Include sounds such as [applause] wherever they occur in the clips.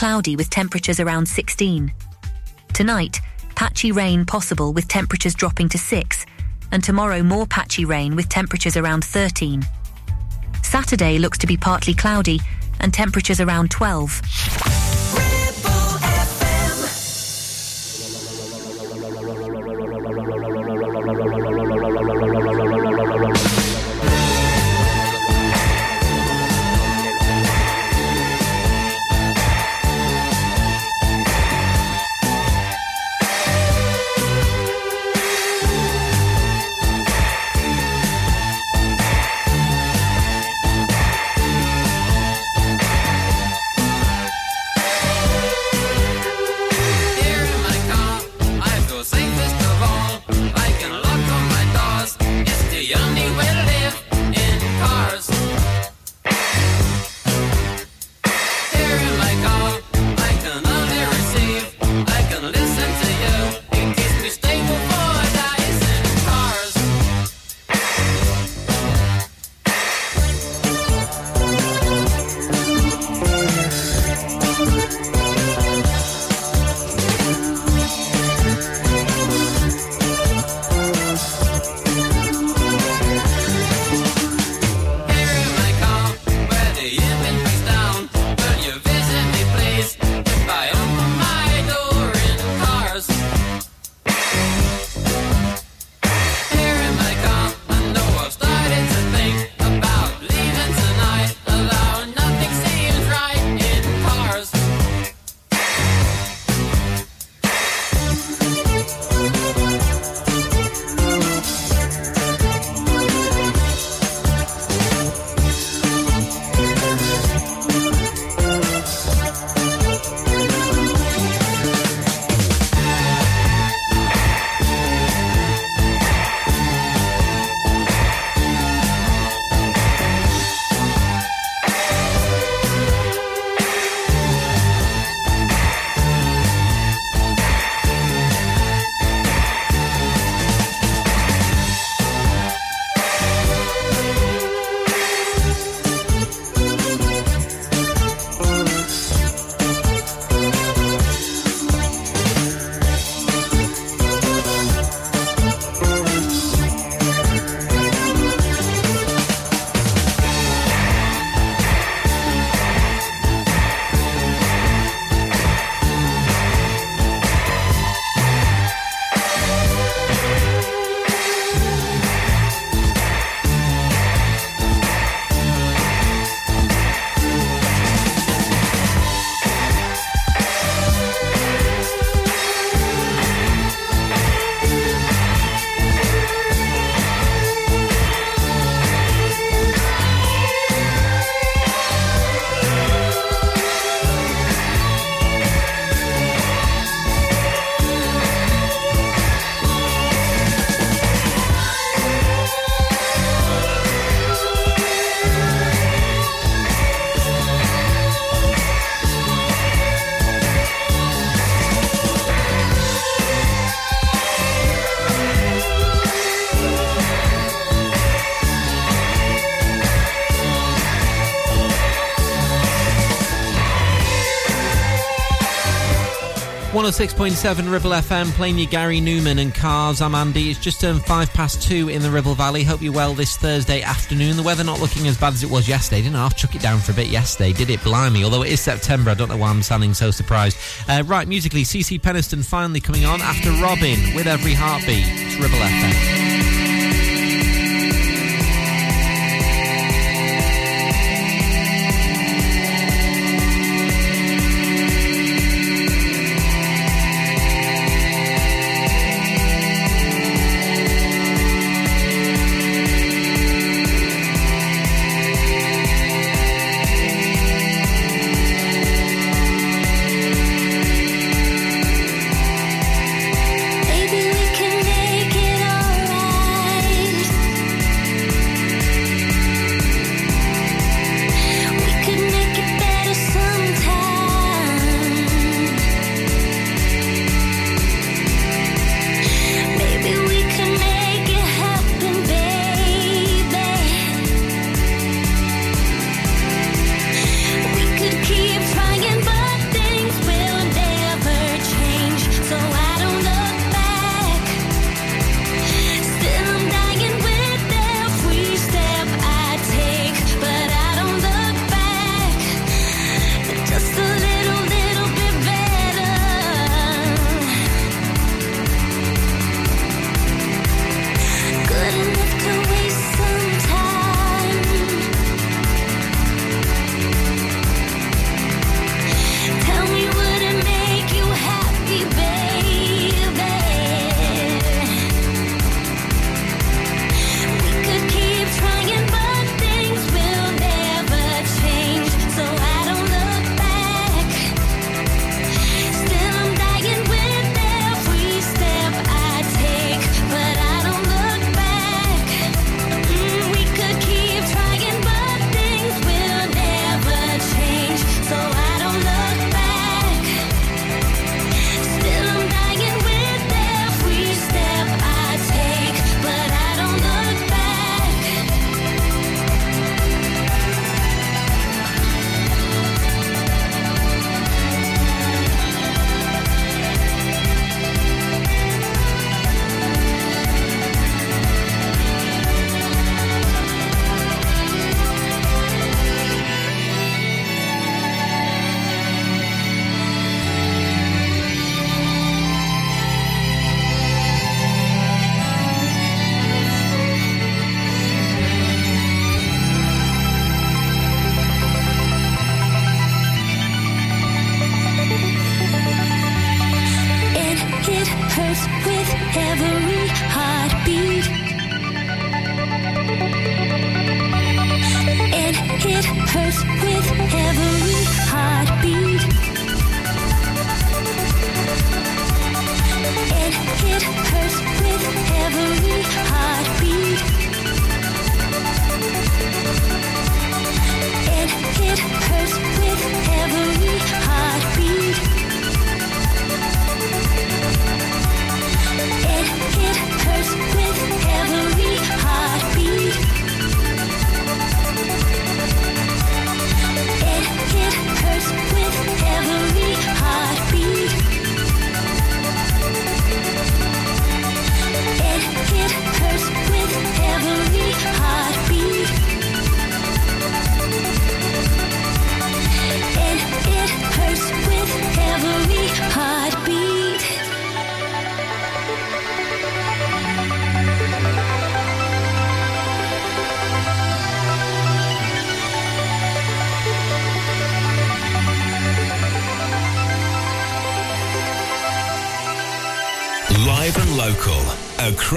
cloudy with temperatures around 16. Tonight, patchy rain possible with temperatures dropping to 6, and tomorrow more patchy rain with temperatures around 13. Saturday looks to be partly cloudy and temperatures around 12. 106.7 Ribble FM, playing you Gary Numan and Cars. I'm Andy. It's just turned five past two in the Ribble Valley. Hope you're well this Thursday afternoon. The weather not looking as bad as it was yesterday. Didn't I chuck it down for a bit yesterday, did it? Blimey. Although it is September, I don't know why I'm sounding so surprised. Uh, right, musically, CeCe Peniston finally coming on after Robyn with every heartbeat. It's Ribble FM.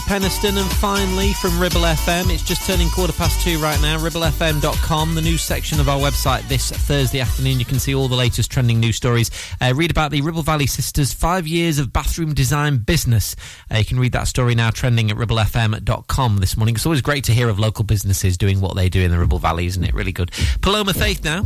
Peniston. And finally, from Ribble FM, it's just turning quarter past two right now. RibbleFM.com, the news section of our website this Thursday afternoon. You can see all the latest trending news stories. Uh, read about the Ribble Valley Sisters' five years of bathroom design business. Uh, you can read that story now trending at RibbleFM.com this morning. It's always great to hear of local businesses doing what they do in the Ribble Valley, isn't it? Really good. Paloma Faith now.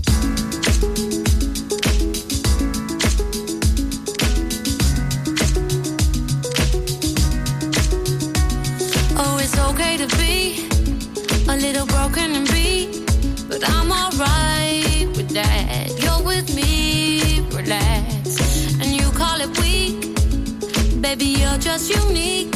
just unique.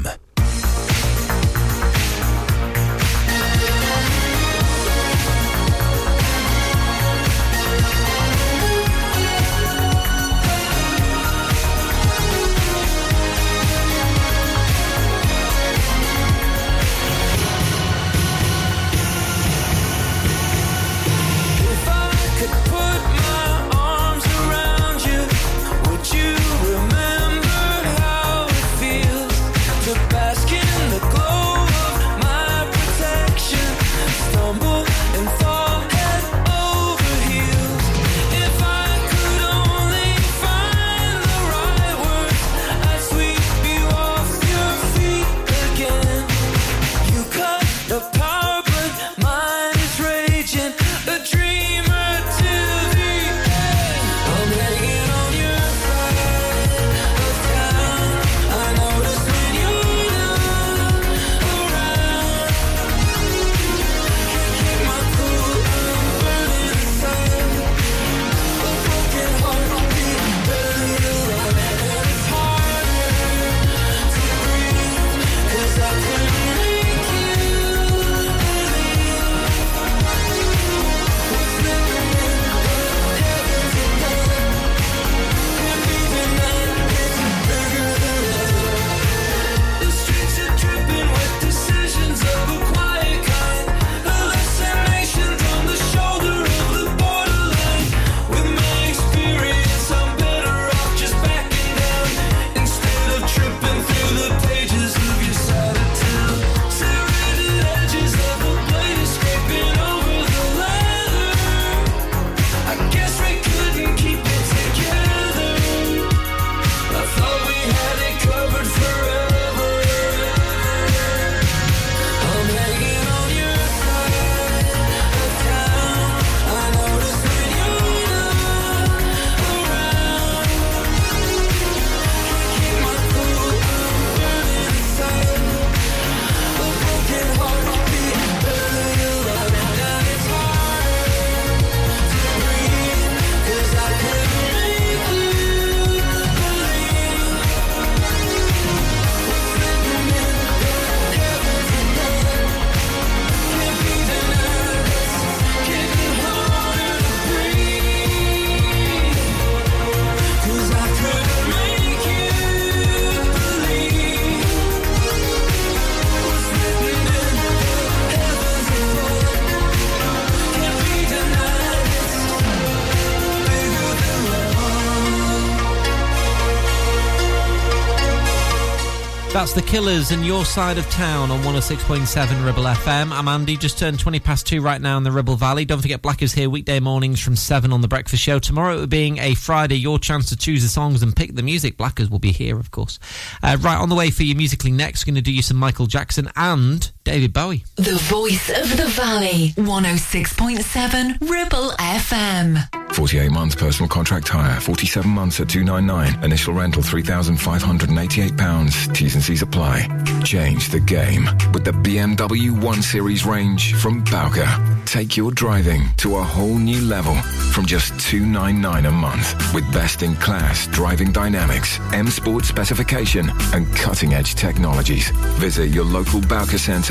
That's the Killers and your side of town on 106.7 Ribble FM. I'm Andy, just turned 20 past 2 right now in the Ribble Valley. Don't forget Blackers here weekday mornings from 7 on the Breakfast Show. Tomorrow, being a Friday, your chance to choose the songs and pick the music. Blackers will be here, of course. Uh, right, on the way for you musically next, we're going to do you some Michael Jackson and David Bowie. The voice of the valley. 106.7 Ribble FM. 48 months personal contract hire, 47 months at 299. Initial rental £3,588. T's and C's apply. Change the game with the BMW 1 Series range from Bowker. Take your driving to a whole new level from just 299 a month with best in class driving dynamics, M Sport specification and cutting edge technologies. Visit your local Bowker Centre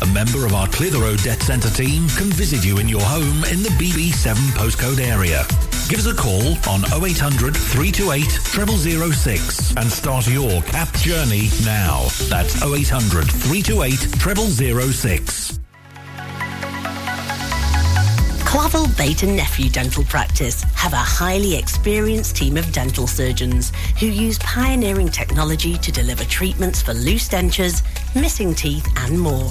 A member of our Clitheroe Debt Centre team can visit you in your home in the BB7 postcode area. Give us a call on 0800 328 0006 and start your CAP journey now. That's 0800 328 0006. Clavel Bait and Nephew Dental Practice have a highly experienced team of dental surgeons who use pioneering technology to deliver treatments for loose dentures, missing teeth, and more.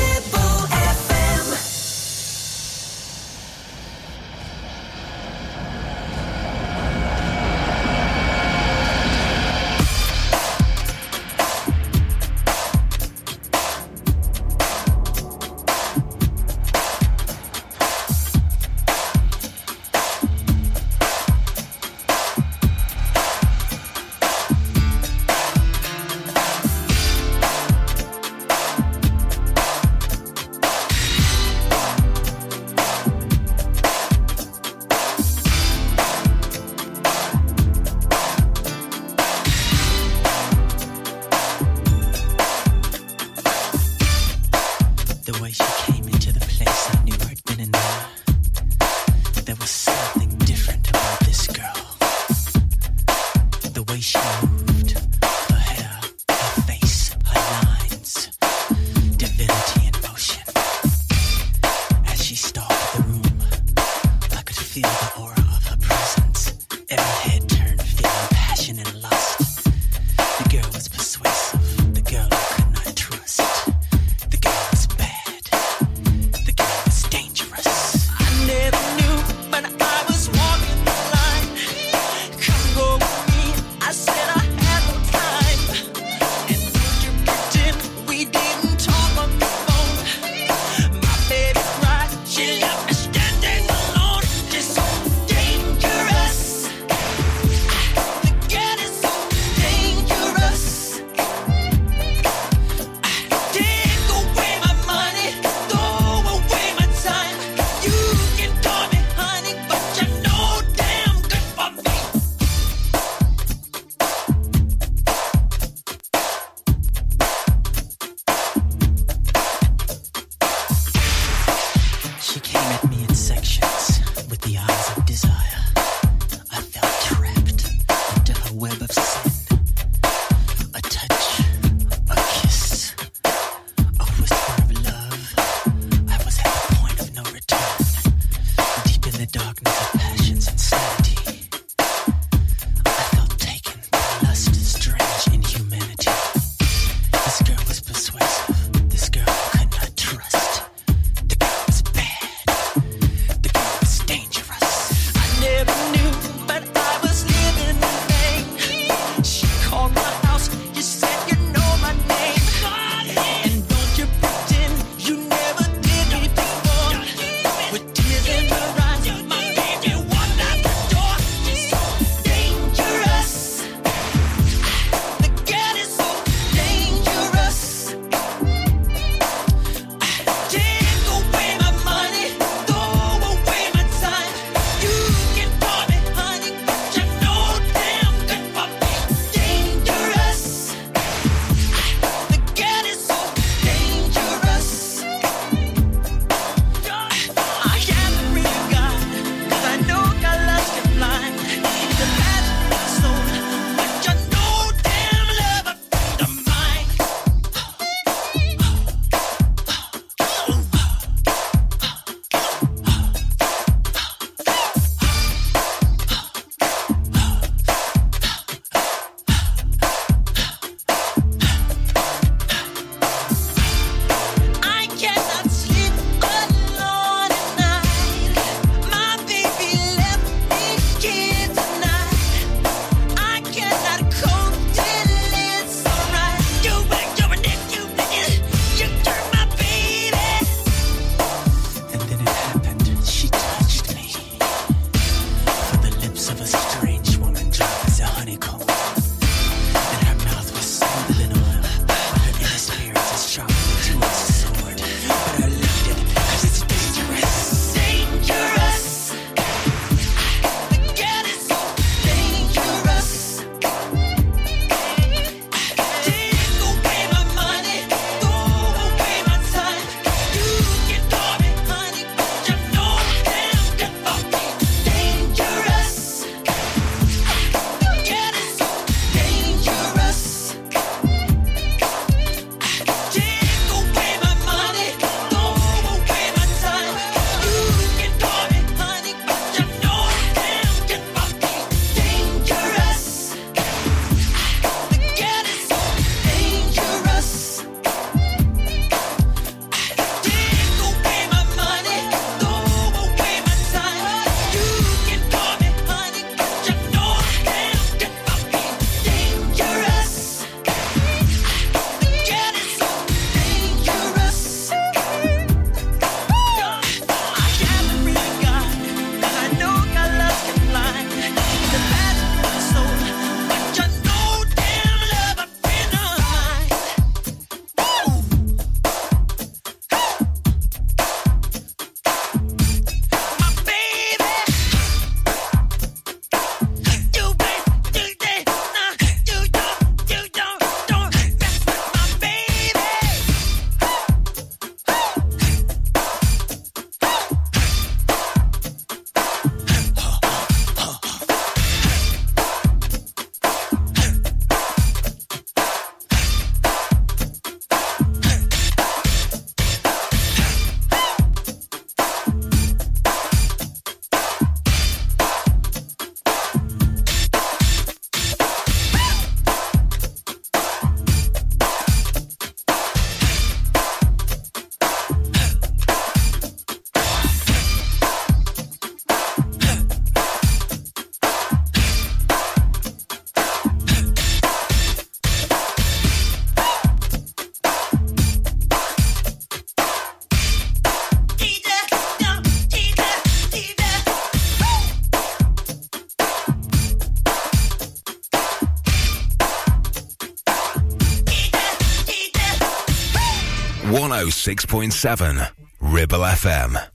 106.7 Ribble FM.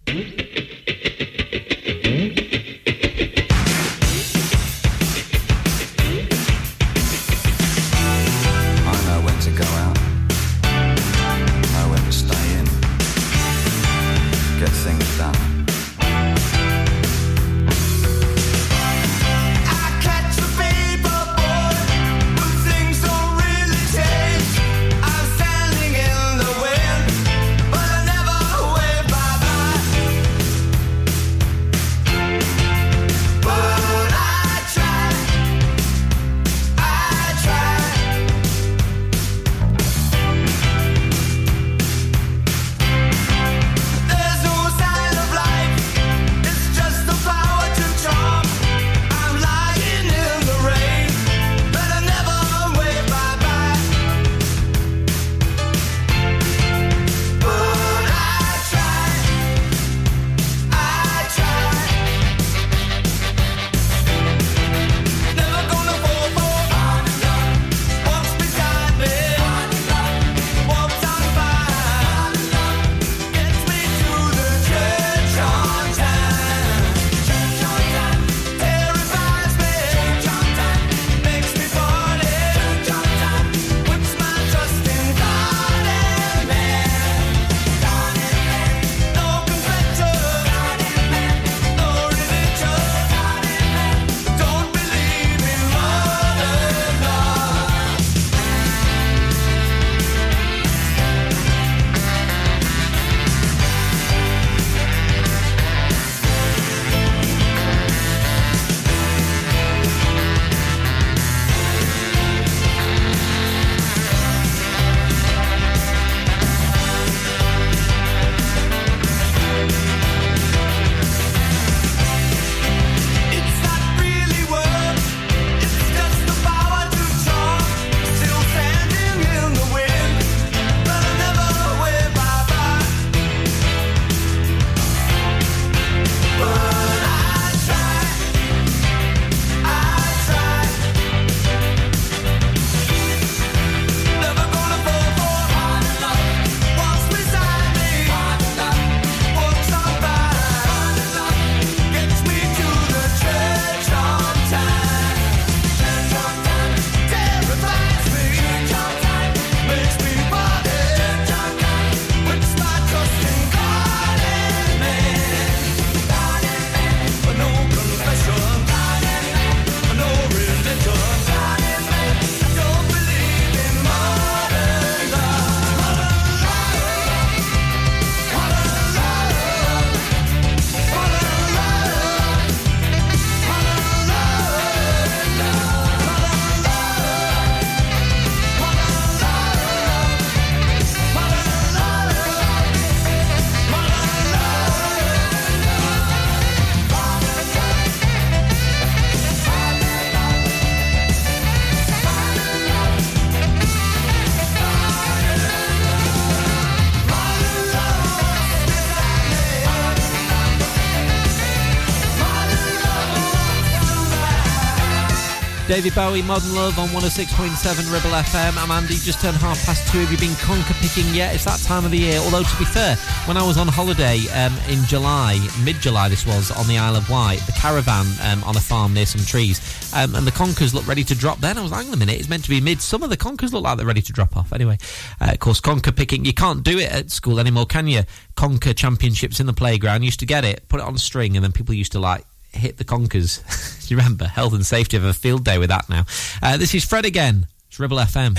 David Bowie, Modern Love on 106.7 Ribble FM. I'm Andy, just turned half past two. Have you been conker picking yet? It's that time of the year. Although, to be fair, when I was on holiday um, in July, mid July this was, on the Isle of Wight, the caravan um, on a farm near some trees, um, and the conkers looked ready to drop then. I was like, hang on a minute, it's meant to be midsummer. The conkers look like they're ready to drop off. Anyway, uh, of course, conker picking, you can't do it at school anymore, can you? Conker championships in the playground. You used to get it, put it on a string, and then people used to like hit the conkers. Do [laughs] you remember? Health and safety have a field day with that now. Uh, this is Fred again. It's Ribble FM.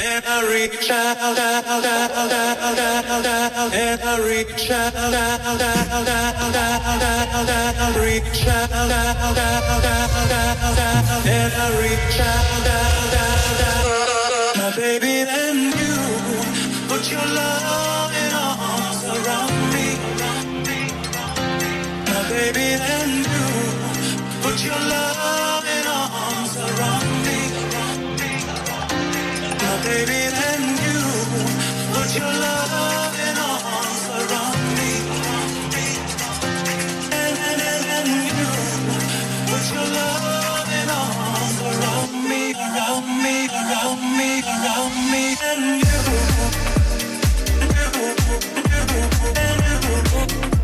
Baby, you put your loving arms around me. You put your loving arms around me. And, and, and, and you put your loving arms around me, around me, around me, around me. And you, Put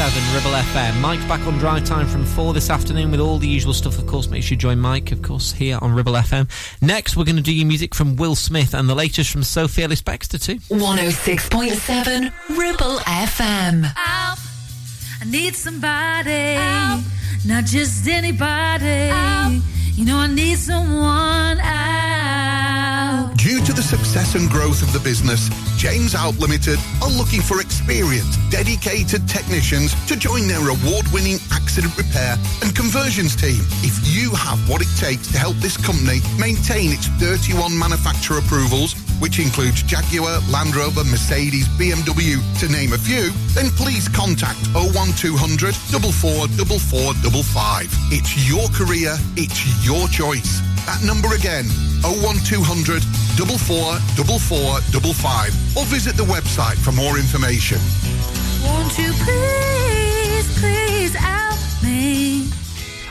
106.7 Ribble FM. Mike's back on drive time from 4 this afternoon with all the usual stuff, of course. Make sure you join Mike, of course, here on Ribble FM. Next, we're going to do your music from Will Smith and the latest from Sophie Ellis Bextor, too. 106.7 Ribble FM. Help. I need somebody, not just anybody. You know, I need someone out. Due to the success and growth of the business, James Out Limited are looking for experienced, dedicated technicians to join their award-winning accident repair and conversions team. If you have what it takes to help this company maintain its 31 manufacturer approvals, which includes Jaguar, Land Rover, Mercedes, BMW, to name a few, then please contact 01200 444455. It's your career, it's your choice. That number again, 01200 444455 or visit the website for more information. Won't you please, please help me?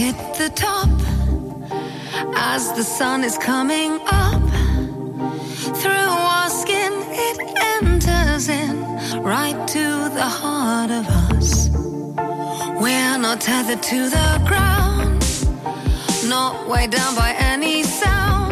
Hit the top as the sun is coming up. Through our skin, it enters in right to the heart of us. We're not tethered to the ground, not weighed down by any sound.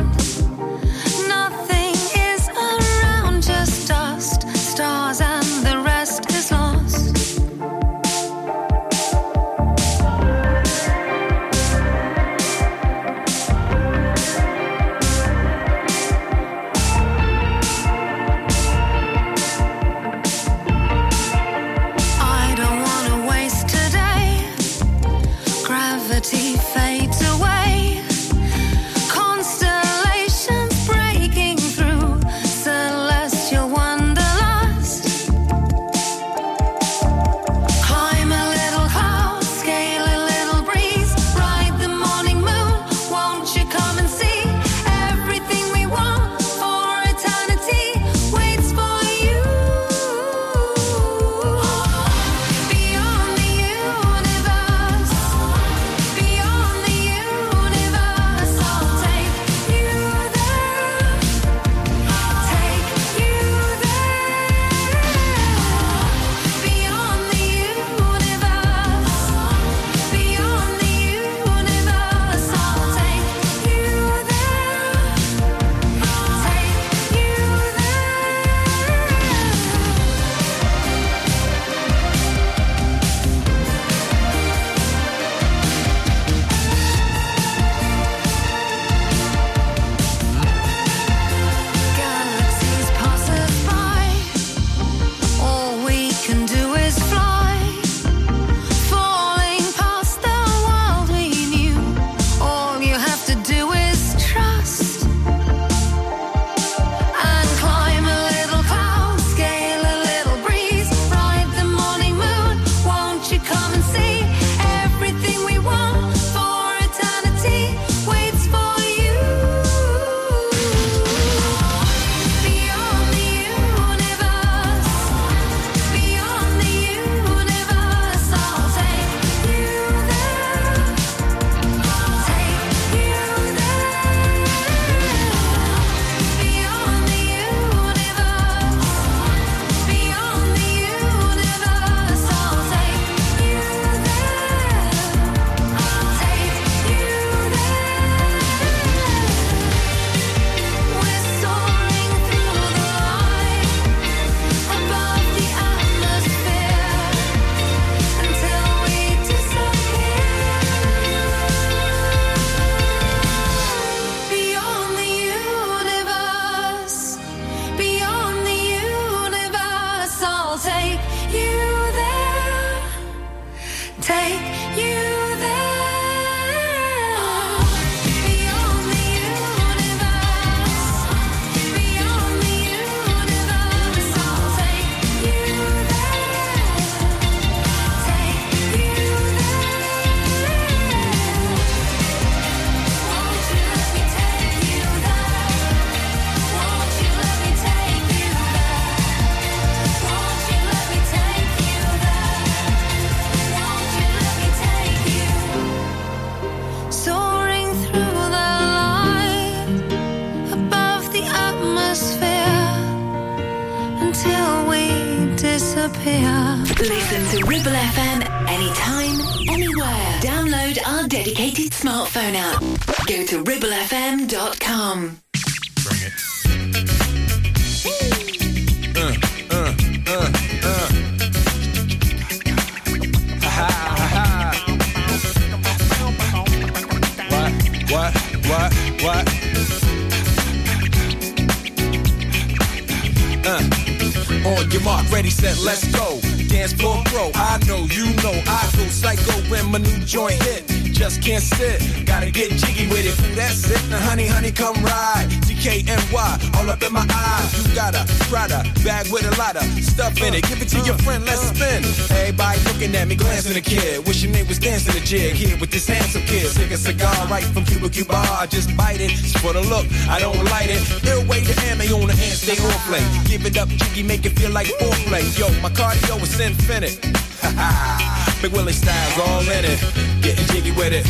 At me, glancing a kid. Wishing they was dancing a jig here with this handsome kid. Sick a cigar right from Cuba Cuba. I just bite it. For the look, I don't light it. Ill way to ammo on the hand, stay on play. Give it up, jiggy, make it feel like foreplay. Yo, my cardio is infinite. Ha [laughs] ha. Big Willie style's all in it. Getting jiggy with it.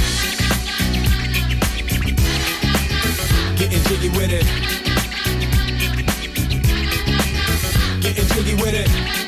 Getting jiggy with it. Getting jiggy with it.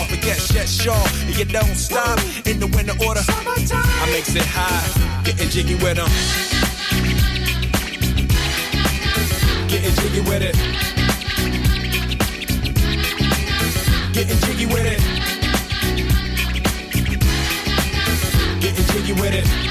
And get shit sure. And you don't stop in the winter order. I makes it high, getting jiggy with them. Getting jiggy with it. Getting jiggy with it. Getting jiggy with it.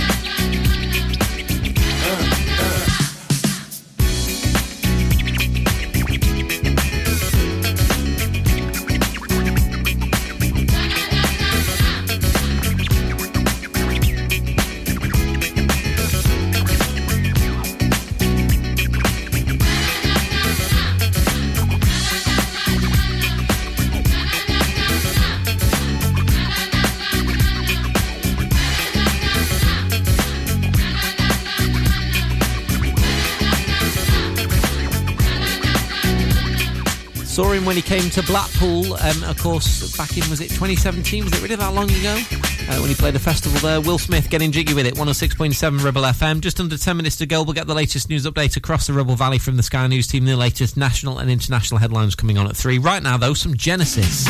Saw him when he came to Blackpool, um, of course, back in, was it 2017? Was it really that long ago? Uh, when he played a festival there. Will Smith getting jiggy with it, 106.7 Ribble FM. Just under 10 minutes to go. We'll get the latest news update across the Ribble Valley from the Sky News team. The latest national and international headlines coming on at 3. Right now, though, some Genesis.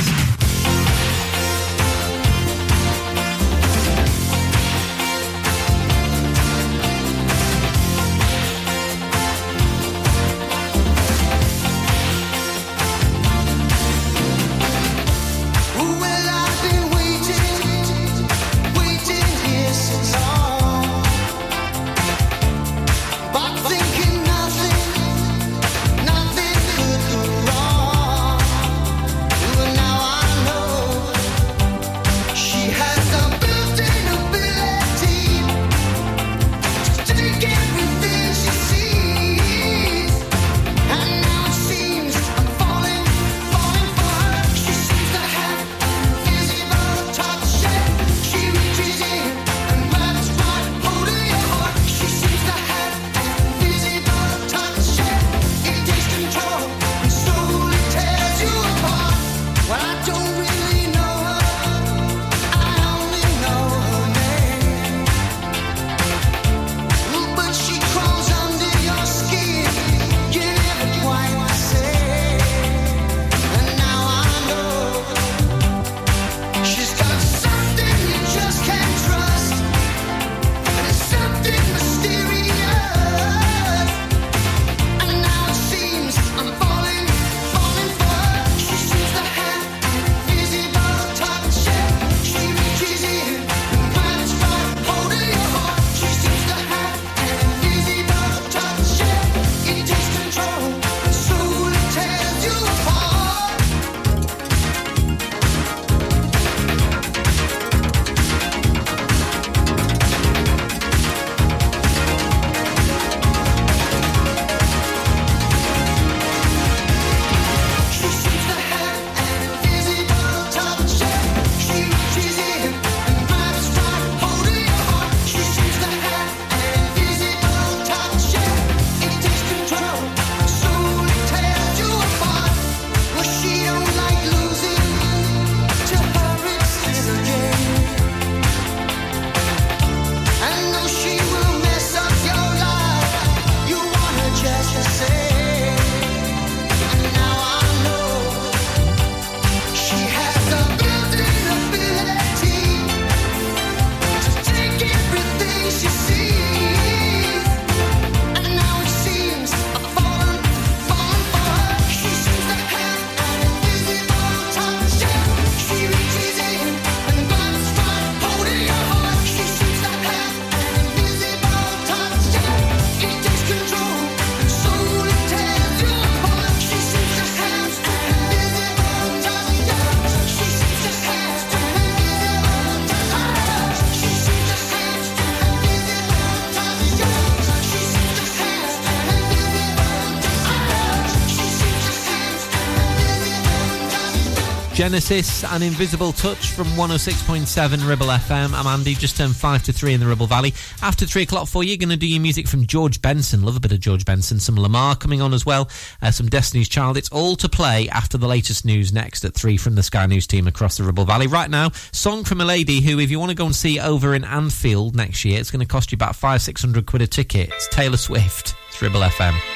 Genesis and Invisible Touch from 106.7 Ribble FM. I'm Andy, just turned 5 to 3 in the Ribble Valley. After 3 o'clock for you, going to do your music from George Benson. Love a bit of George Benson. Some Lamar coming on as well. Uh, some Destiny's Child. It's all to play after the latest news next at 3 from the Sky News team across the Ribble Valley. Right now, song from a lady who, if you want to go and see over in Anfield next year, it's going to cost you about five, six hundred quid a ticket. It's Taylor Swift. It's Ribble FM.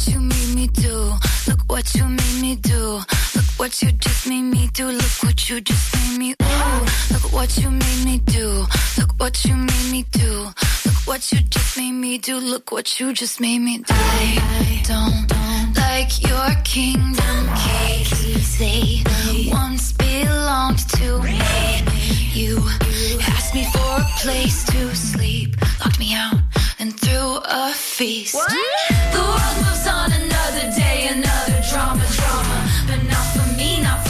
What you made me do. Look what you made me do. Look what you just made me do. Look what you just made me. Ooh, look what you made me do. Look what you made me do. Look what you just made me do. Look what you just made me do. I don't like your kingdom keys. They once belonged to me. You asked me for a place to sleep, locked me out, and threw a feast. The world moves on another day, another drama, drama. But not for me, not for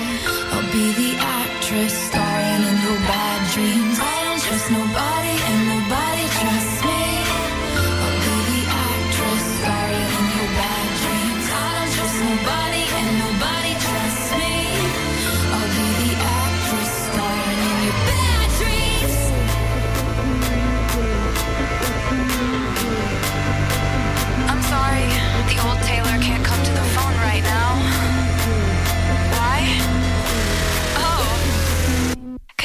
Actress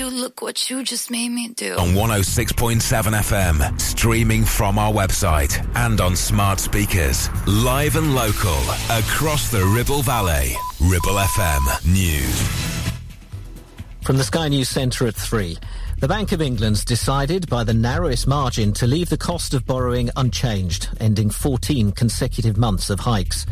Do. Look what you just made me do. On 106.7 FM, streaming from our website and on smart speakers. Live and local, across the Ribble Valley. Ribble FM News. From the Sky News Centre at 3. The Bank of England's decided by the narrowest margin to leave the cost of borrowing unchanged, ending 14 consecutive months of hikes.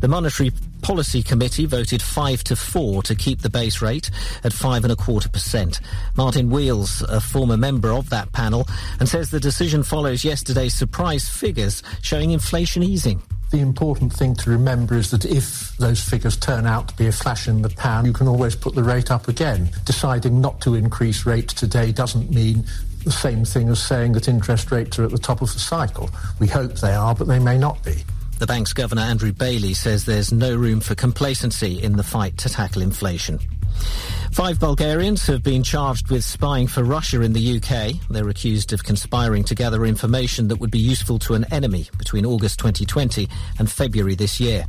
The Monetary Policy Committee voted 5 to 4 to keep the base rate at five and a quarter percent. Martin Weale's, a former member of that panel, and says the decision follows yesterday's surprise figures showing inflation easing. The important thing to remember is that if those figures turn out to be a flash in the pan, you can always put the rate up again. Deciding not to increase rates today doesn't mean the same thing as saying that interest rates are at the top of the cycle. We hope they are, but they may not be. The bank's governor, Andrew Bailey, says there's no room for complacency in the fight to tackle inflation. Five Bulgarians have been charged with spying for Russia in the UK. They're accused of conspiring to gather information that would be useful to an enemy between August 2020 and February this year.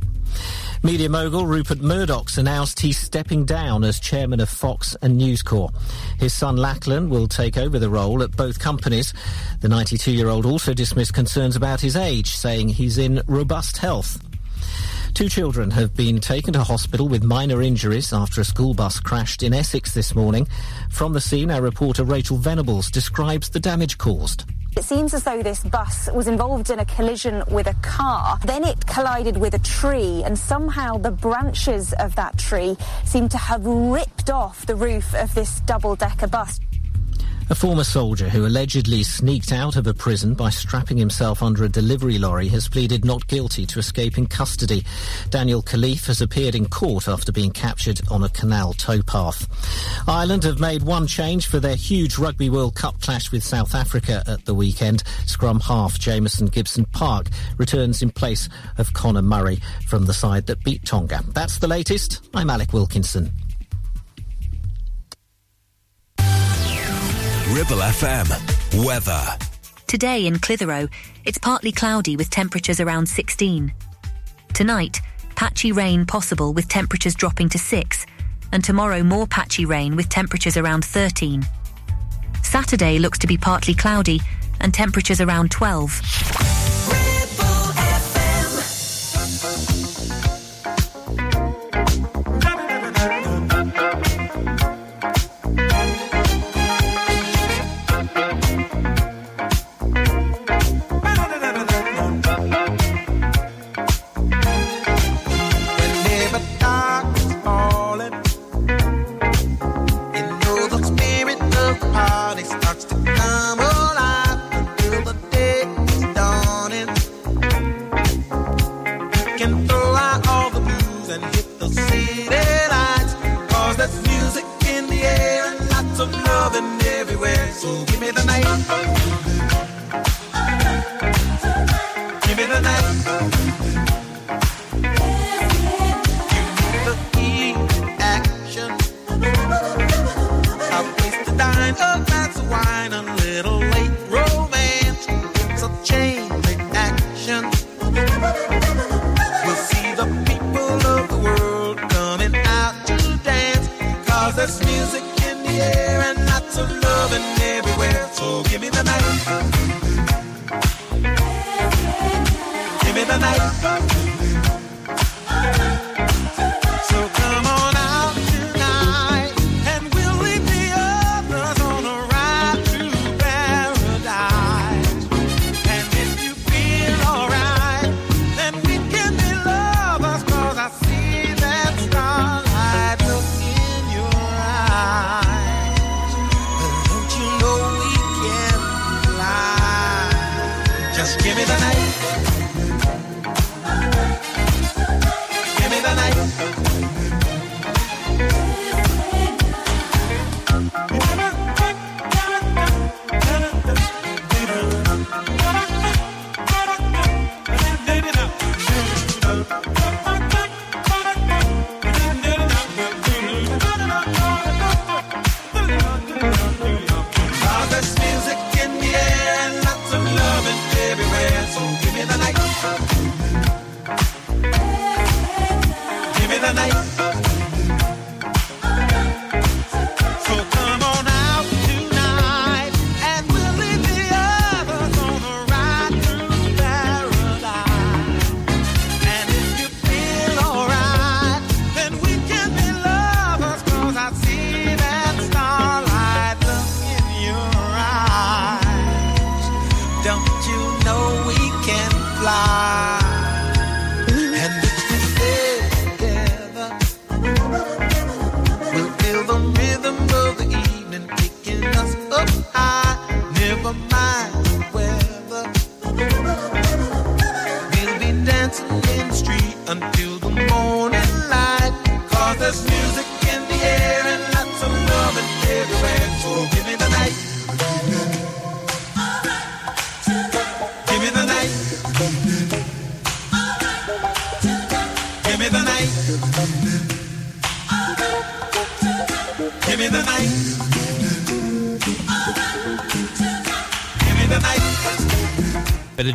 Media mogul Rupert Murdoch's announced he's stepping down as chairman of Fox and News Corp. His son Lachlan will take over the role at both companies. The 92-year-old also dismissed concerns about his age, saying he's in robust health. Two children have been taken to hospital with minor injuries after a school bus crashed in Essex this morning. From the scene, our reporter Rachel Venables describes the damage caused. It seems as though this bus was involved in a collision with a car. Then it collided with a tree, and somehow the branches of that tree seem to have ripped off the roof of this double decker bus. A former soldier who allegedly sneaked out of a prison by strapping himself under a delivery lorry has pleaded not guilty to escaping custody. Daniel Khalife has appeared in court after being captured on a canal towpath. Ireland have made one change for their huge Rugby World Cup clash with South Africa at the weekend. Scrum half Jamison Gibson-Park returns in place of Conor Murray from the side that beat Tonga. That's the latest. I'm Alec Wilkinson. Ribble FM. Weather. Today in Clitheroe, it's partly cloudy with temperatures around 16. Tonight, patchy rain possible with temperatures dropping to 6, and tomorrow more patchy rain with temperatures around 13. Saturday looks to be partly cloudy and temperatures around 12.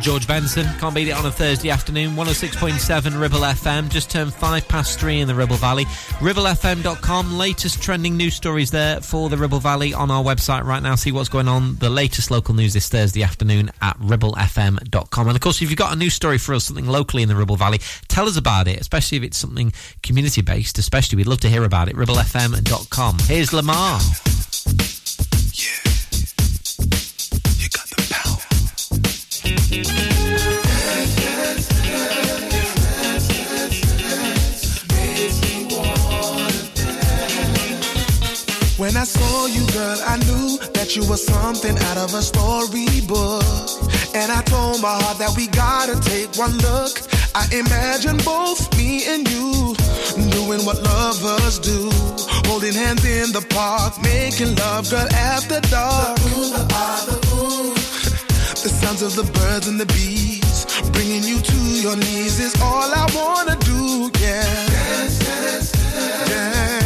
George Benson. Can't beat it on a Thursday afternoon. 106.7 Ribble FM. Just turned five past three in the Ribble Valley. RibbleFM.com. Latest trending news stories there for the Ribble Valley on our website right now. See what's going on. The latest local news this Thursday afternoon at RibbleFM.com. And of course, if you've got a news story for us, something locally in the Ribble Valley, tell us about it, especially if it's something community based, especially. We'd love to hear about it. RibbleFM.com. Here's Lamar. Saw you, girl, I knew that you were something out of a storybook. And I told my heart that we gotta take one look. I imagine both me and you doing what lovers do. Holding hands in the park, making love, girl, after dark. Ah, [laughs] the sounds of the birds and the bees, bringing you to your knees is all I wanna do, yeah. Dance, dance, dance. Dance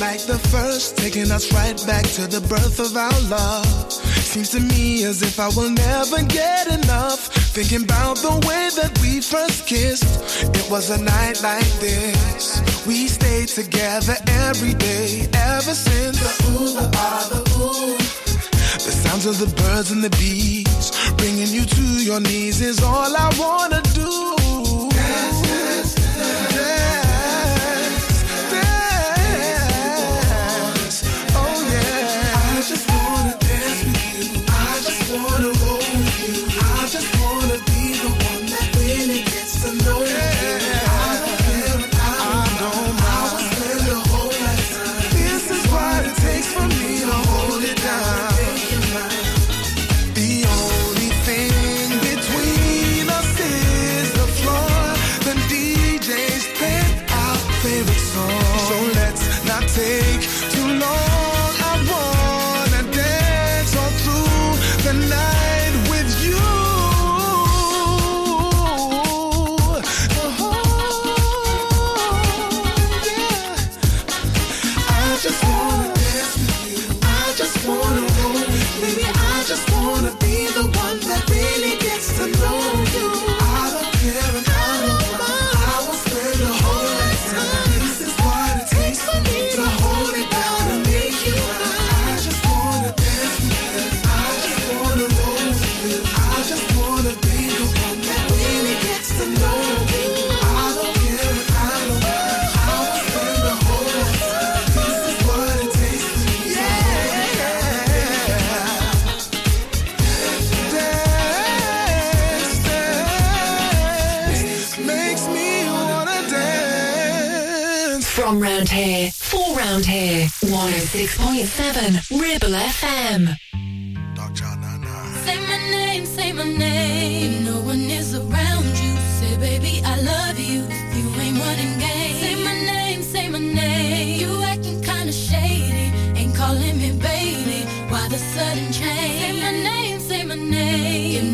like the first, taking us right back to the birth of our love. Seems to me as if I will never get enough. Thinking about the way that we first kissed. It was a night like this. We stayed together every day ever since. The ooh, the ah, the ooh. The sounds of the birds and the bees, bringing you to your knees is all I wanna do. 106.7 Ribble FM. Say my name, say my name. If no one is around you, say baby I love you. You ain't running game, say my name, say my name. You acting kinda shady, ain't calling me baby. Why the sudden change? Say my name, say my name.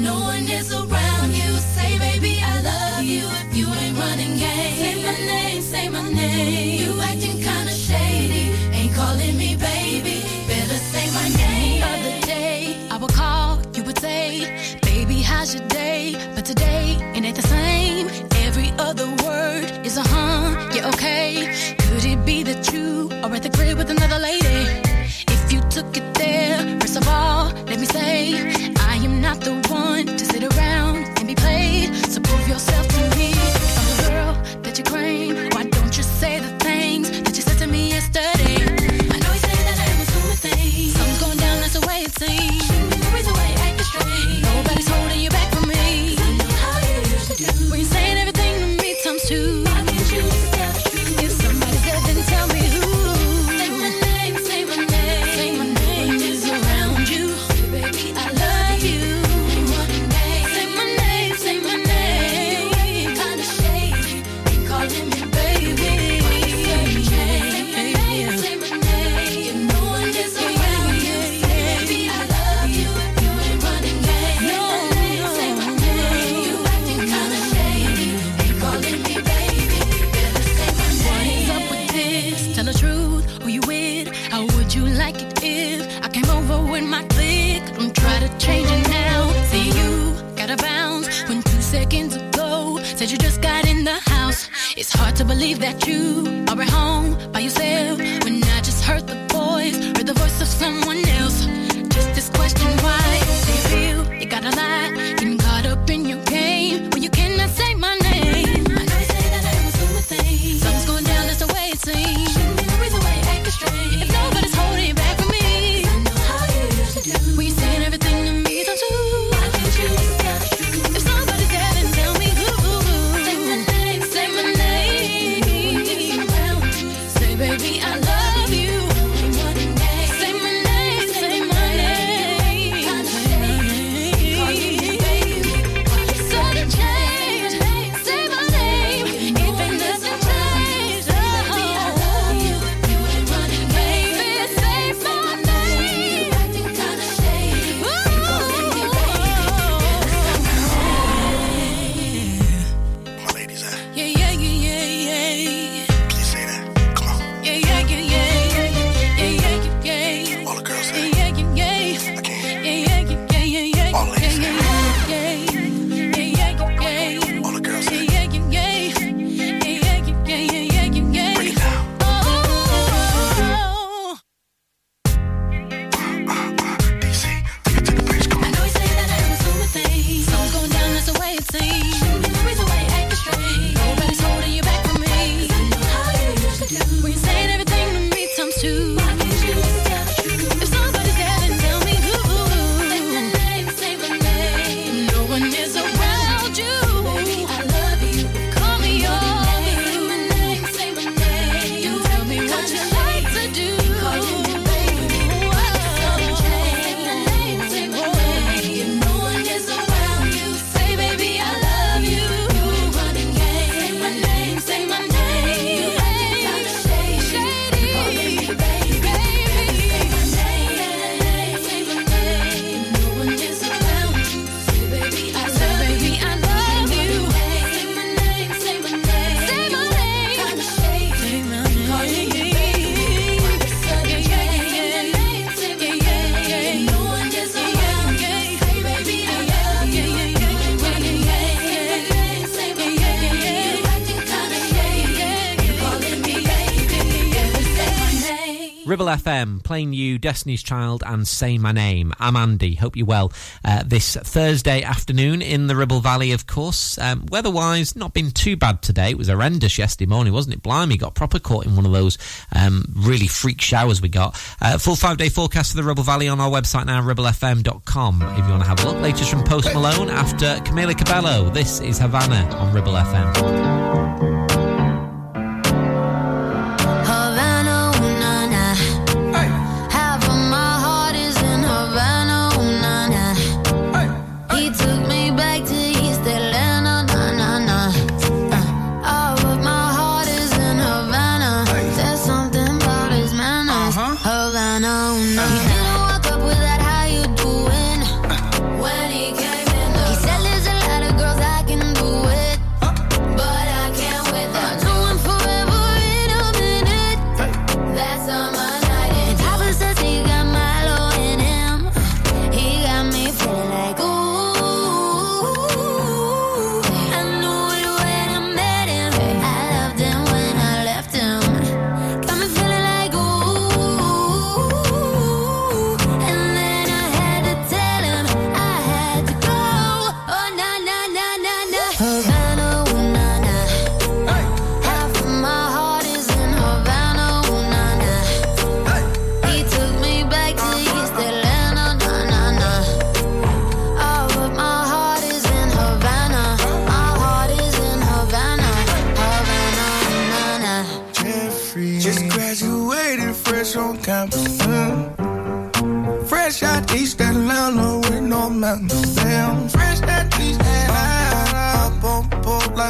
playing you Destiny's Child and Say My Name. I'm Andy. Hope you're well uh, this Thursday afternoon in the Ribble Valley, of course. Um, weather-wise, not been too bad today. It was horrendous yesterday morning, wasn't it? Blimey, got proper caught in one of those um, really freak showers we got. Uh, full five-day forecast for the Ribble Valley on our website now, ribblefm.com. If you want to have a look, latest from Post Malone after Camila Cabello. This is Havana on Ribble FM.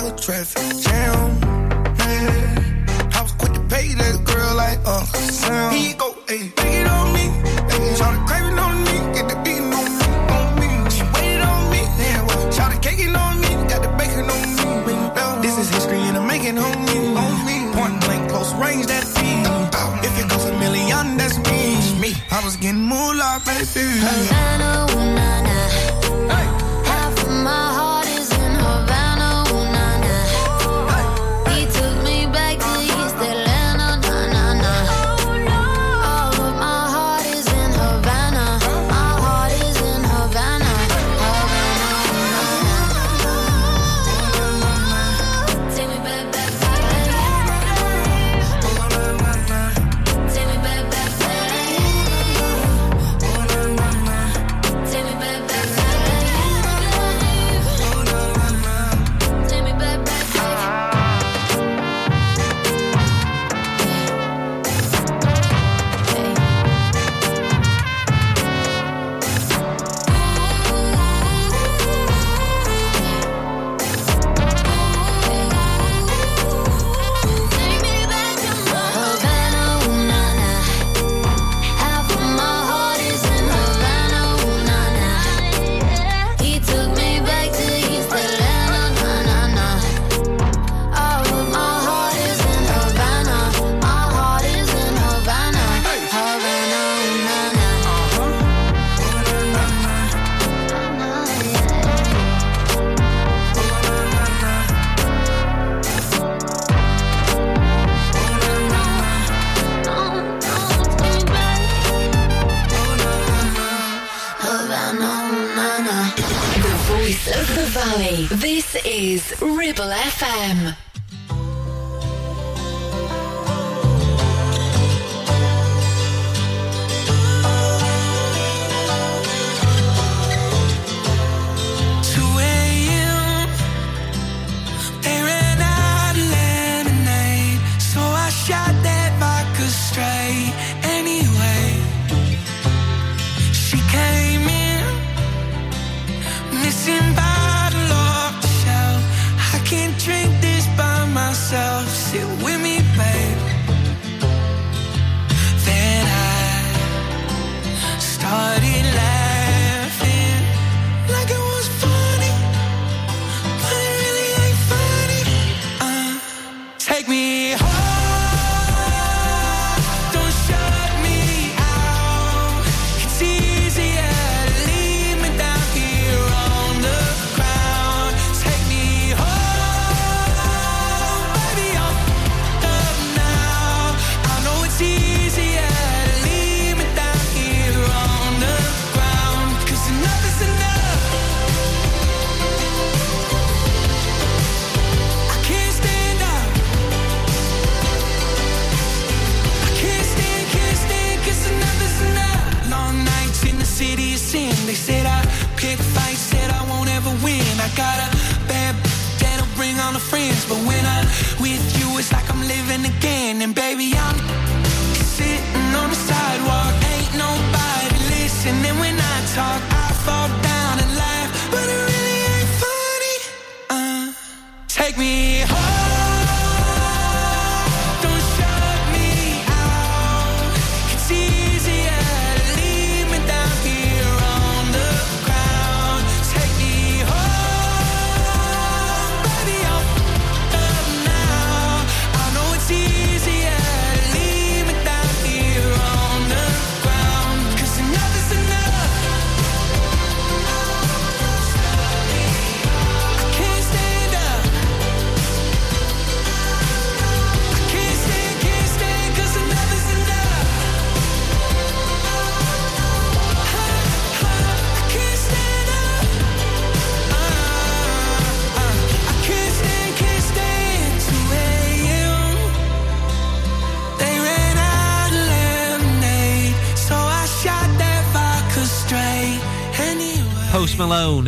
like traffic jam. Yeah. I was quick to pay that girl like a sound. He go, ayy, take it on me. Ayy, try to crave it on me, get the beating on me, on me. She waited on me, yeah, well, try to cake it on me, got the bacon on me. This is history and I'm making homie, on me. Point blank, close range, that feed. If it goes a million, that's me. me. I was getting moolah, baby. Havana, ooh. Ribble FM.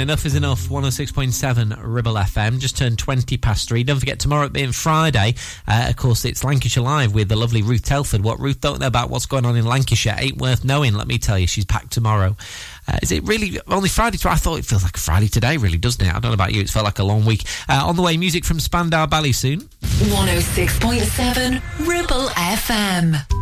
Enough is enough. 106.7 Ribble FM. Just turned 20 past three. Don't forget, tomorrow being Friday, uh, of course, it's Lancashire Live with the lovely Ruth Telford. What Ruth don't know about what's going on in Lancashire ain't worth knowing, let me tell you. She's back tomorrow. Uh, is it really only Friday? I thought it feels like Friday today, really, doesn't it? I don't know about you. It's felt like a long week. Uh, on the way, music from Spandau Ballet soon. 106.7 Ribble FM.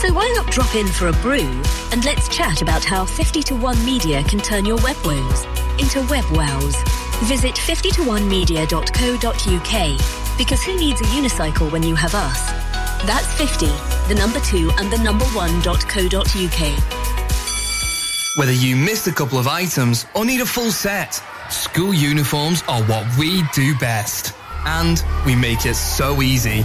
So why not drop in for a brew and let's chat about how 50 to 1 Media can turn your web woes into web wows. Visit 50to1media.co.uk because who needs a unicycle when you have us? That's 50, the number 2 and the number 1.co.uk. Whether you missed a couple of items or need a full set, school uniforms are what we do best. And we make it so easy.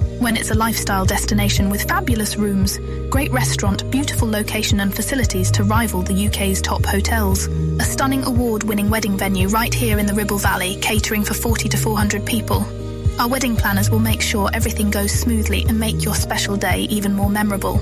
When it's a lifestyle destination with fabulous rooms, great restaurant, beautiful location and facilities to rival the UK's top hotels. A stunning award-winning wedding venue right here in the Ribble Valley, catering for 40 to 400 people. Our wedding planners will make sure everything goes smoothly and make your special day even more memorable.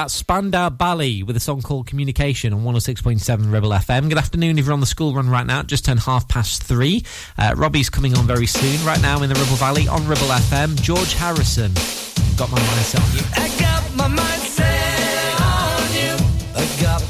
That's Spandau Ballet with a song called Communication on 106.7 Ribble FM. Good afternoon if you're on the school run right now, just turned half past three. Uh, Robbie's coming on very soon, right now in the Ribble Valley on Ribble FM. George Harrison, got my mind set on you. I got my on you. I got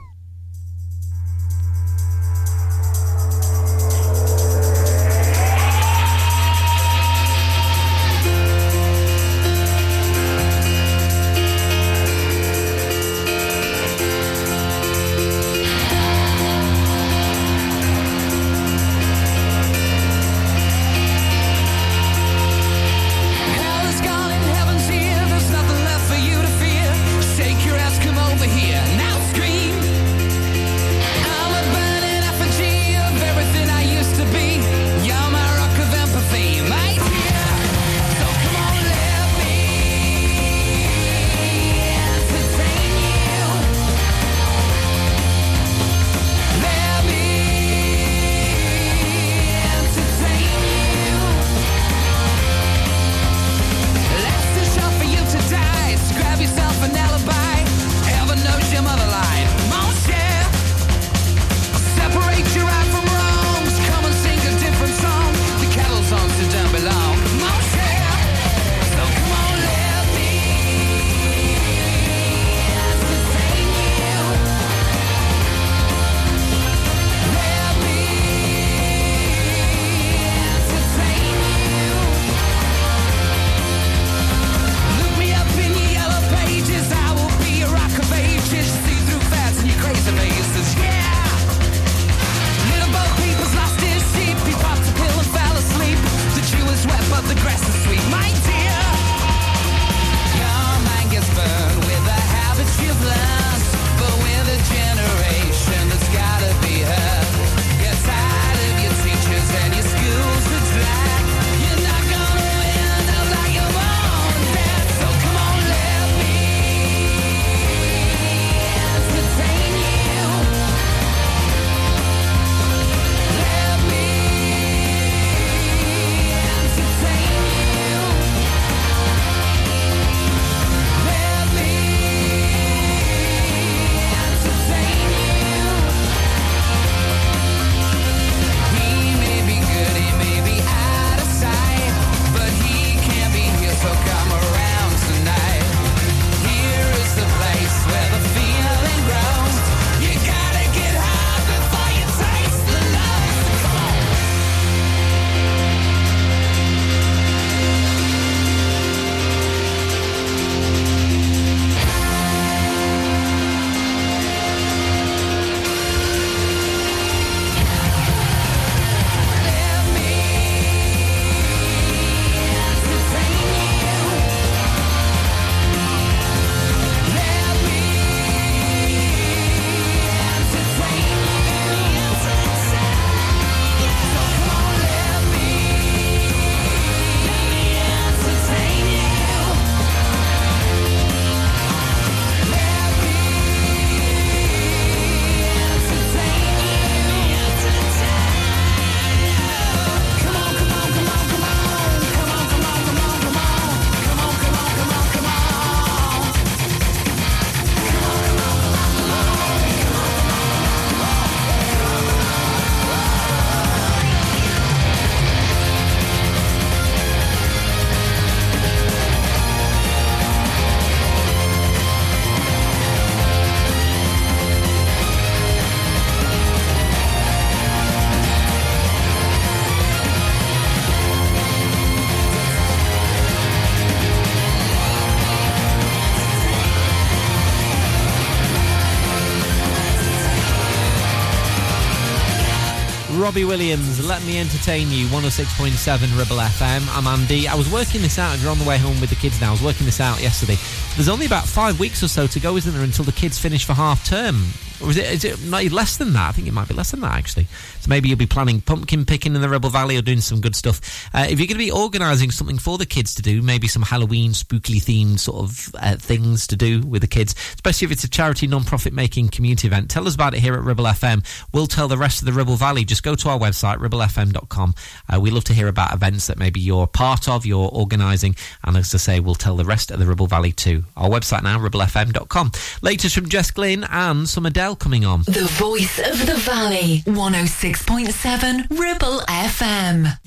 Robbie Williams. Let me entertain you. 106.7 Ribble FM. I'm Andy. I was working this out. You're on the way home with the kids now, I was working this out yesterday. There's only about five weeks or so to go, isn't there, until the kids finish for half term? Or is it, is it not less than that? I think it might be less than that, actually. So maybe you'll be planning pumpkin picking in the Ribble Valley or doing some good stuff. Uh, if you're going to be organising something for the kids to do, maybe some Halloween spookily themed sort of uh, things to do with the kids, especially if it's a charity non-profit making community event, tell us about it here at Ribble FM. We'll tell the rest of the Ribble Valley. Just go to our website, ribblefm.com. Uh, we love to hear about events that maybe you're part of, you're organising, and as I say, we'll tell the rest of the Ribble Valley too. Our website now, ribblefm.com. Latest from Jess Glynne and some Adele coming on. The voice of the valley. 106.7 Ribble FM.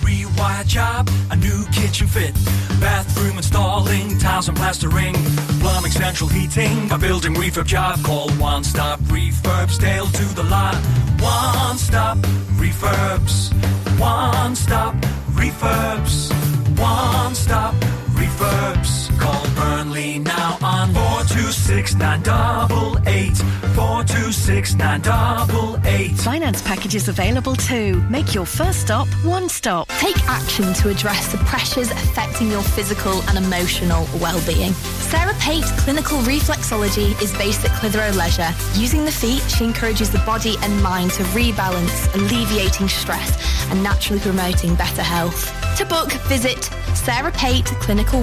Rewire job, a new kitchen fit, bathroom installing, tiles and plastering, plumbing, central heating, a building refurb job. Call One Stop Refurbs, Dale to the lot. One Stop Refurbs, One Stop Refurbs, One Stop Refurbs. Call Burnley now on four two six nine double eight four two six nine double eight. Finance packages available too. Make your first stop one stop. Take action to address the pressures affecting your physical and emotional well-being. Sarah Pate Clinical Reflexology is based at Clitheroe Leisure. Using the feet, she encourages the body and mind to rebalance, alleviating stress and naturally promoting better health. To book, visit Sarah Pate Clinical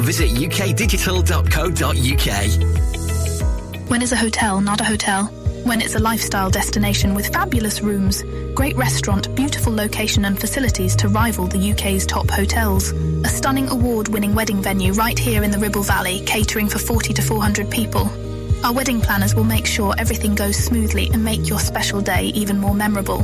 Visit ukdigital.co.uk. When is a hotel not a hotel? When it's a lifestyle destination with fabulous rooms, great restaurant, beautiful location and facilities to rival the UK's top hotels. A stunning award-winning wedding venue right here in the Ribble Valley, catering for 40 to 400 people. Our wedding planners will make sure everything goes smoothly and make your special day even more memorable.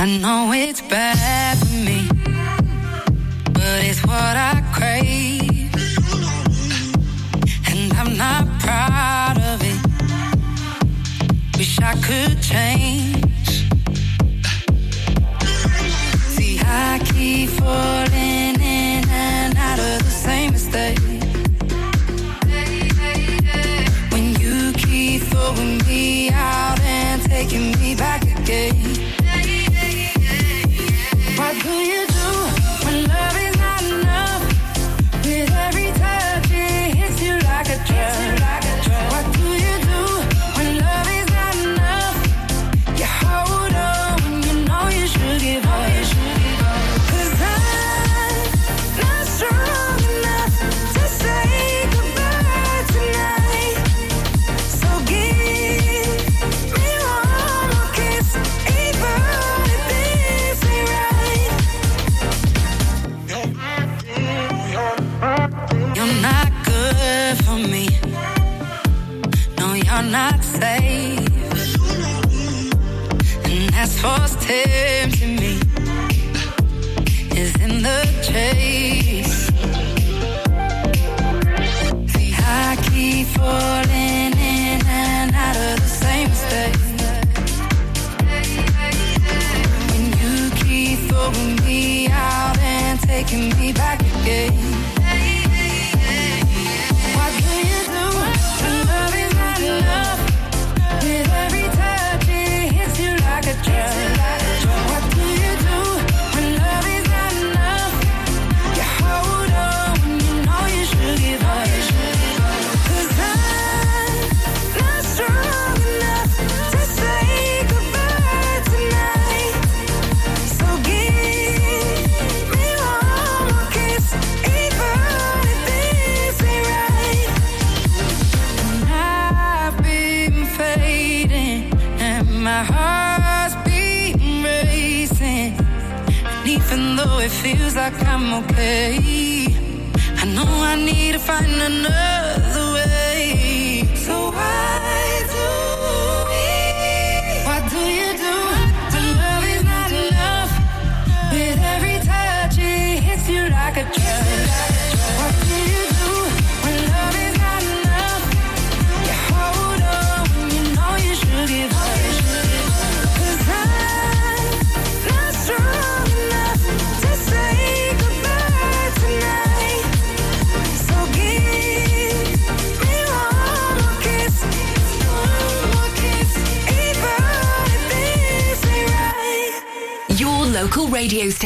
I know it's bad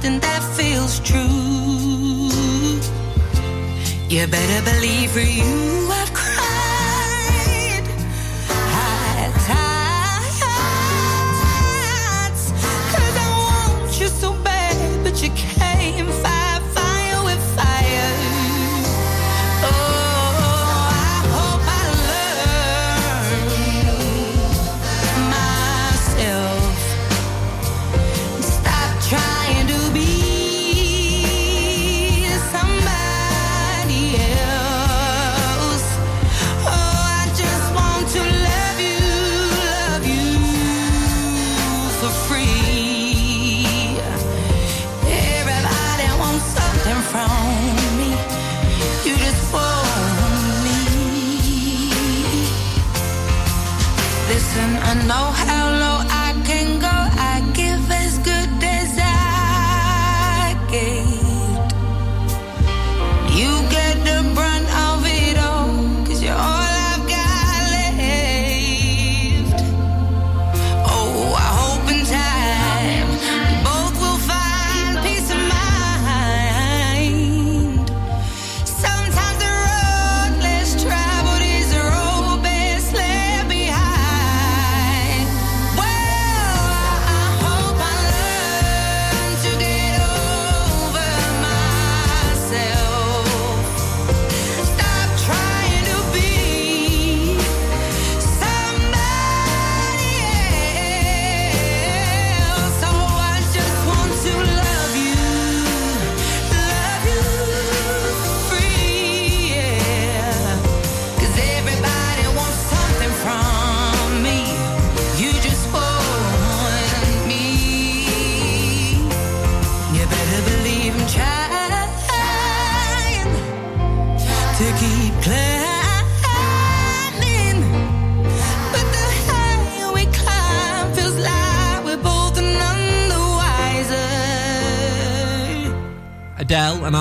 something that feels true. You better believe for you, I've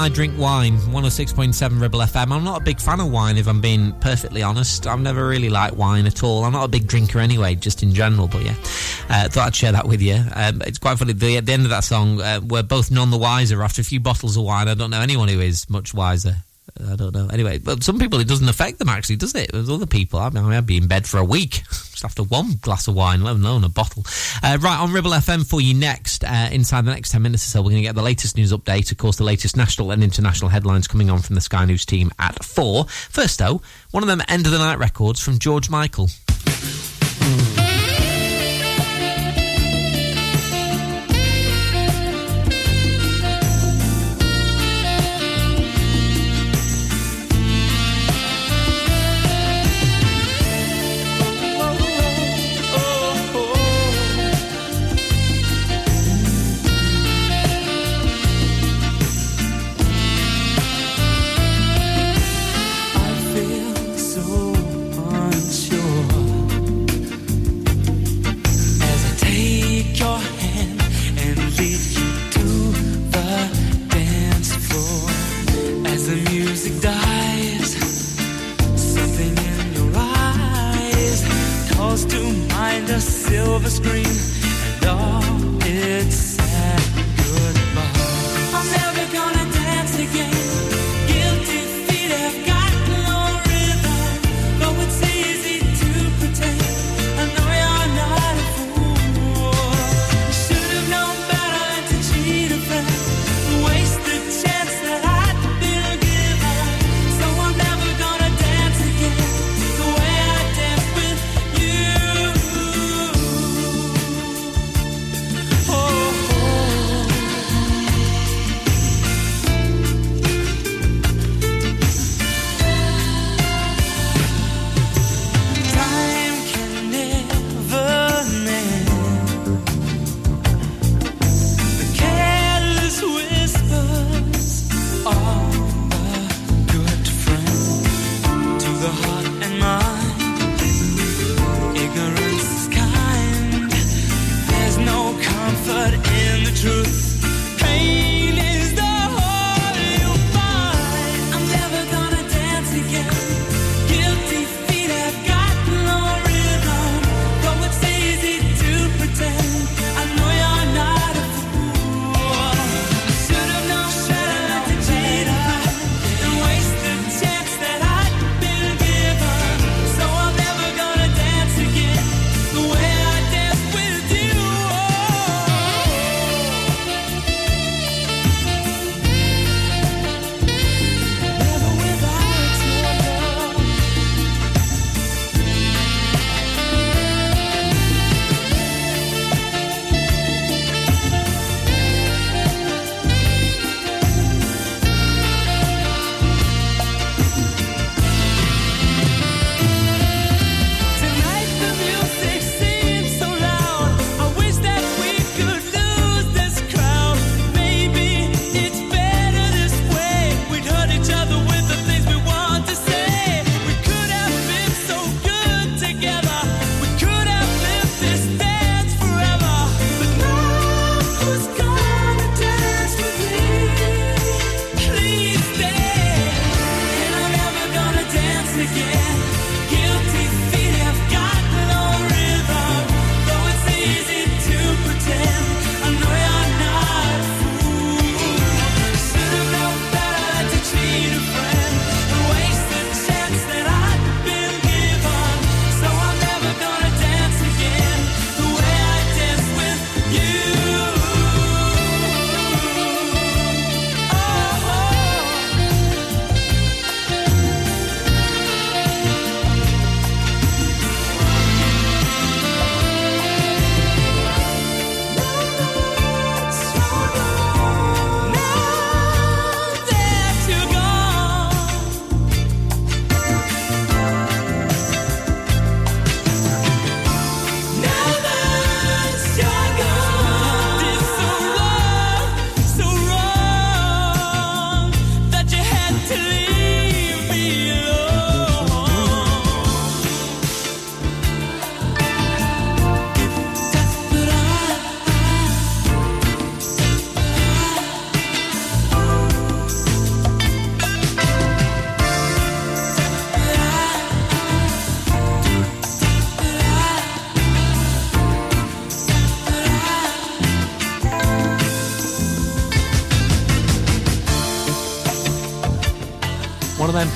I Drink Wine, 106.7 Ribble FM. I'm not a big fan of wine, if I'm being perfectly honest. I've never really liked wine at all. I'm not a big drinker anyway, just in general, but yeah. Uh, thought I'd share that with you. Um, it's quite funny. The, at the end of that song, uh, we're both none the wiser after a few bottles of wine. I don't know anyone who is much wiser. I don't know. Anyway, but some people it doesn't affect them actually, does it? There's other people. I mean, I'd be in bed for a week [laughs] just after one glass of wine, let alone a bottle. Uh, right on Ribble FM for you next. Uh, inside the next ten minutes or so, we're going to get the latest news update. Of course, the latest national and international headlines coming on from the Sky News team at four. First, though, one of them end of the night records from George Michael.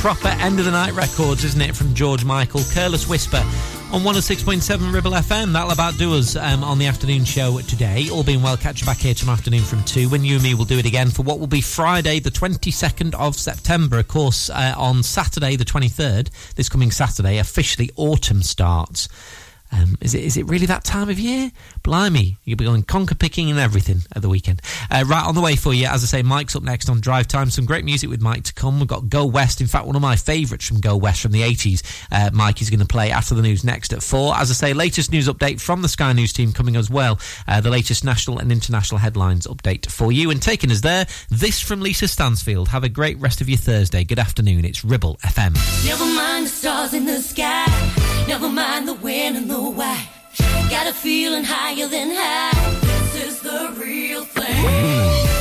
Proper end of the night records, isn't it, from George Michael, Careless Whisper on 106.7 Ribble FM. That'll about do us um, on the afternoon show today. All being well, catch you back here tomorrow afternoon from 2 when you and me will do it again for what will be Friday, the 22nd of September. Of course, uh, on Saturday, the 23rd, this coming Saturday, officially autumn starts. Is it is it really that time of year? Blimey, you'll be going conker picking and everything at the weekend. Uh, right on the way for you, as I say, Mike's up next on Drive Time. Some great music with Mike to come. We've got Go West. In fact, one of my favourites from Go West from the 80s. Uh, Mike is going to play after the news next at four. As I say, latest news update from the Sky News team coming as well. Uh, the latest national and international headlines update for you. And taking us there, this from Lisa Stansfield. Have a great rest of your Thursday. Good afternoon. It's Ribble FM. Never mind the stars in the sky. Never mind the when and the why. Got a feeling higher than high. This is the real thing. Hmm.